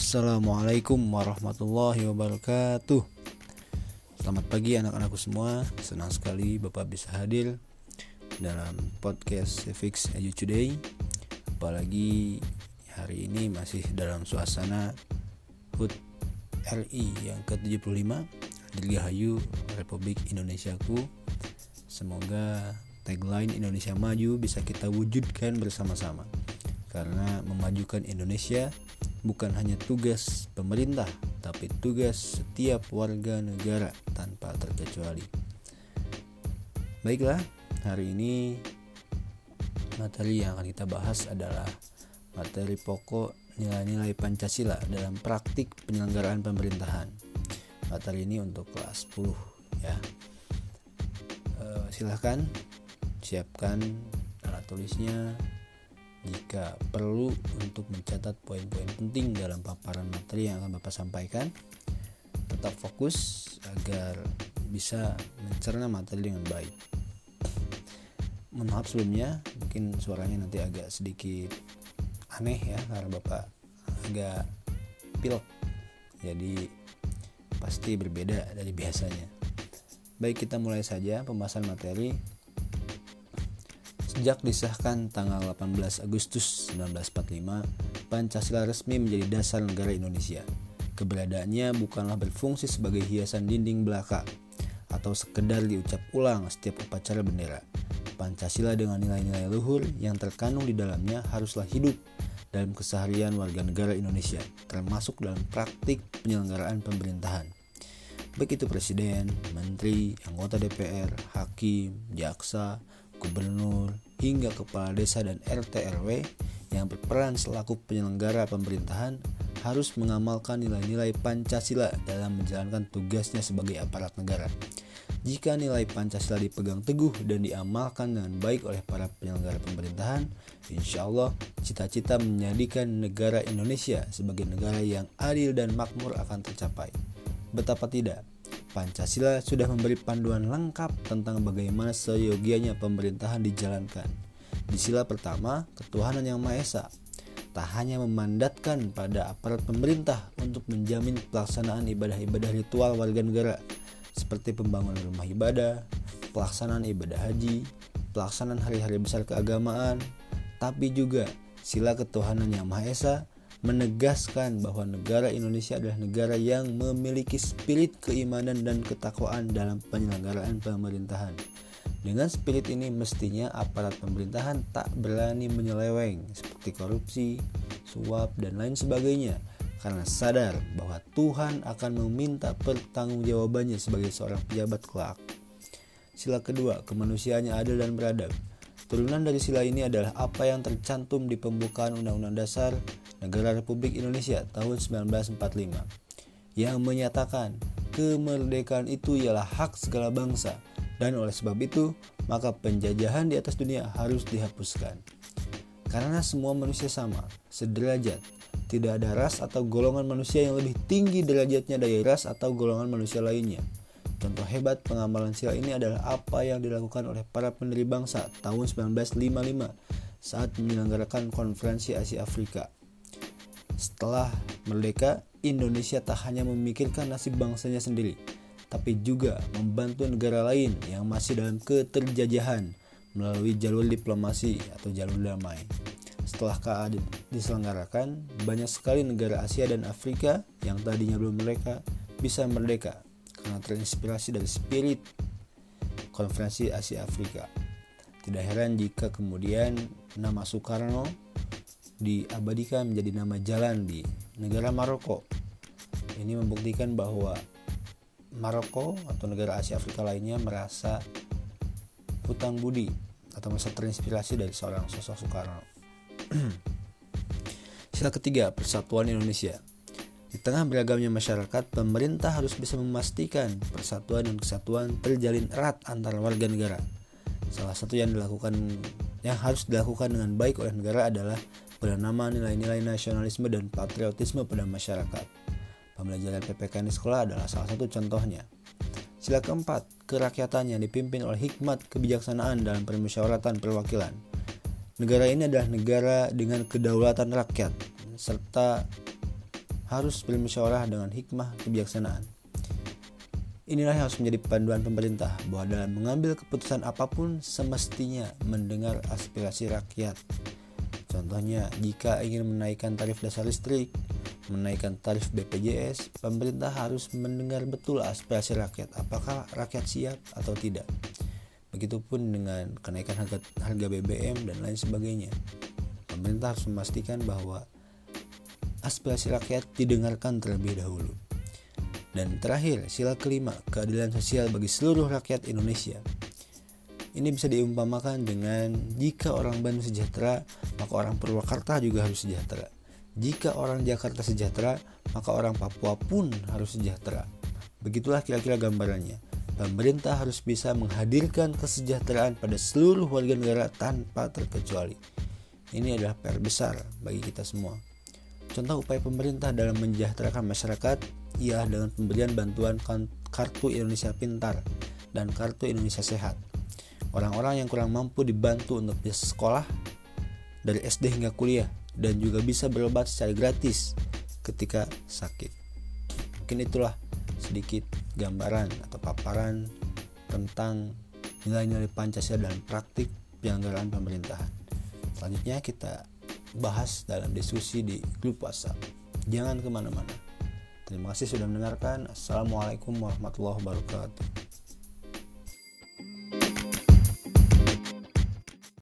Assalamualaikum warahmatullahi wabarakatuh. Selamat pagi anak-anakku semua. Senang sekali Bapak bisa hadir Dalam podcast Fix Edu Today. Apalagi hari ini masih dalam suasana HUT RI yang ke-75 Dirgahayu Republik Indonesiaku. Semoga tagline Indonesia Maju bisa kita wujudkan bersama-sama. Karena memajukan Indonesia bukan hanya tugas pemerintah, tapi tugas setiap warga negara tanpa terkecuali. Baiklah, hari ini materi yang akan kita bahas adalah materi pokok nilai-nilai Pancasila dalam praktik penyelenggaraan pemerintahan. Materi ini untuk kelas 10 ya. E, silahkan siapkan alat tulisnya, jika perlu untuk mencatat poin-poin penting dalam paparan materi yang akan Bapak sampaikan. Tetap fokus agar bisa mencerna materi dengan baik. Mohon maaf sebelumnya, mungkin suaranya nanti agak sedikit aneh ya karena Bapak agak pilek. Jadi pasti berbeda dari biasanya. Baik, kita mulai saja pembahasan materi Sejak disahkan tanggal 18 Agustus 1945, Pancasila resmi menjadi dasar negara Indonesia. Keberadaannya bukanlah berfungsi sebagai hiasan dinding belaka atau sekedar diucap ulang setiap upacara bendera. Pancasila dengan nilai-nilai luhur yang terkandung di dalamnya haruslah hidup dalam keseharian warga negara Indonesia, termasuk dalam praktik penyelenggaraan pemerintahan. Begitu presiden, menteri, anggota DPR, hakim, jaksa, gubernur, hingga kepala desa dan RT RW yang berperan selaku penyelenggara pemerintahan harus mengamalkan nilai-nilai Pancasila dalam menjalankan tugasnya sebagai aparat negara. Jika nilai Pancasila dipegang teguh dan diamalkan dengan baik oleh para penyelenggara pemerintahan, insya Allah cita-cita menjadikan negara Indonesia sebagai negara yang adil dan makmur akan tercapai. Betapa tidak, Pancasila sudah memberi panduan lengkap tentang bagaimana seyogianya pemerintahan dijalankan. Di sila pertama, ketuhanan yang Maha Esa tak hanya memandatkan pada aparat pemerintah untuk menjamin pelaksanaan ibadah-ibadah ritual warga negara seperti pembangunan rumah ibadah, pelaksanaan ibadah haji, pelaksanaan hari-hari besar keagamaan, tapi juga sila ketuhanan yang Maha Esa menegaskan bahwa negara Indonesia adalah negara yang memiliki spirit keimanan dan ketakwaan dalam penyelenggaraan pemerintahan. Dengan spirit ini mestinya aparat pemerintahan tak berani menyeleweng seperti korupsi, suap, dan lain sebagainya karena sadar bahwa Tuhan akan meminta pertanggungjawabannya sebagai seorang pejabat kelak. Sila kedua, kemanusiaannya adil dan beradab. Turunan dari sila ini adalah apa yang tercantum di pembukaan Undang-Undang Dasar Negara Republik Indonesia tahun 1945 yang menyatakan kemerdekaan itu ialah hak segala bangsa dan oleh sebab itu maka penjajahan di atas dunia harus dihapuskan. Karena semua manusia sama, sederajat, tidak ada ras atau golongan manusia yang lebih tinggi derajatnya dari ras atau golongan manusia lainnya. Contoh hebat pengamalan sila ini adalah apa yang dilakukan oleh para pendiri bangsa tahun 1955 saat menyelenggarakan konferensi Asia Afrika setelah merdeka, Indonesia tak hanya memikirkan nasib bangsanya sendiri, tapi juga membantu negara lain yang masih dalam keterjajahan melalui jalur diplomasi atau jalur damai. Setelah KA diselenggarakan, banyak sekali negara Asia dan Afrika yang tadinya belum mereka bisa merdeka karena terinspirasi dari spirit konferensi Asia Afrika. Tidak heran jika kemudian nama Soekarno diabadikan menjadi nama jalan di negara Maroko. Ini membuktikan bahwa Maroko atau negara Asia Afrika lainnya merasa hutang budi atau merasa terinspirasi dari seorang sosok Soekarno. Sila ketiga, persatuan Indonesia. Di tengah beragamnya masyarakat, pemerintah harus bisa memastikan persatuan dan kesatuan terjalin erat antara warga negara. Salah satu yang dilakukan yang harus dilakukan dengan baik oleh negara adalah bernama nilai-nilai nasionalisme dan patriotisme pada masyarakat. Pembelajaran PPK di sekolah adalah salah satu contohnya. Sila keempat, kerakyatan yang dipimpin oleh hikmat kebijaksanaan dalam permusyawaratan perwakilan. Negara ini adalah negara dengan kedaulatan rakyat, serta harus bermusyawarah dengan hikmah kebijaksanaan. Inilah yang harus menjadi panduan pemerintah bahwa dalam mengambil keputusan apa pun semestinya mendengar aspirasi rakyat. Contohnya, jika ingin menaikkan tarif dasar listrik, menaikkan tarif BPJS, pemerintah harus mendengar betul aspirasi rakyat, apakah rakyat siap atau tidak. Begitupun dengan kenaikan harga, harga BBM dan lain sebagainya. Pemerintah harus memastikan bahwa aspirasi rakyat didengarkan terlebih dahulu. Dan terakhir, sila kelima, keadilan sosial bagi seluruh rakyat Indonesia. Ini bisa diumpamakan dengan jika orang Bandung sejahtera, maka orang Purwakarta juga harus sejahtera. Jika orang Jakarta sejahtera, maka orang Papua pun harus sejahtera. Begitulah kira-kira gambarannya. Pemerintah harus bisa menghadirkan kesejahteraan pada seluruh warga negara tanpa terkecuali. Ini adalah PR besar bagi kita semua. Contoh upaya pemerintah dalam mensejahterakan masyarakat ialah dengan pemberian bantuan Kartu Indonesia Pintar dan Kartu Indonesia Sehat. Orang-orang yang kurang mampu dibantu untuk bisa sekolah dari SD hingga kuliah dan juga bisa berobat secara gratis ketika sakit. Mungkin itulah sedikit gambaran atau paparan tentang nilai-nilai Pancasila dan praktik penyelenggaraan pemerintahan. Selanjutnya kita bahas dalam diskusi di grup WhatsApp. Jangan ke mana-mana. Terima kasih sudah mendengarkan. Assalamualaikum warahmatullahi wabarakatuh.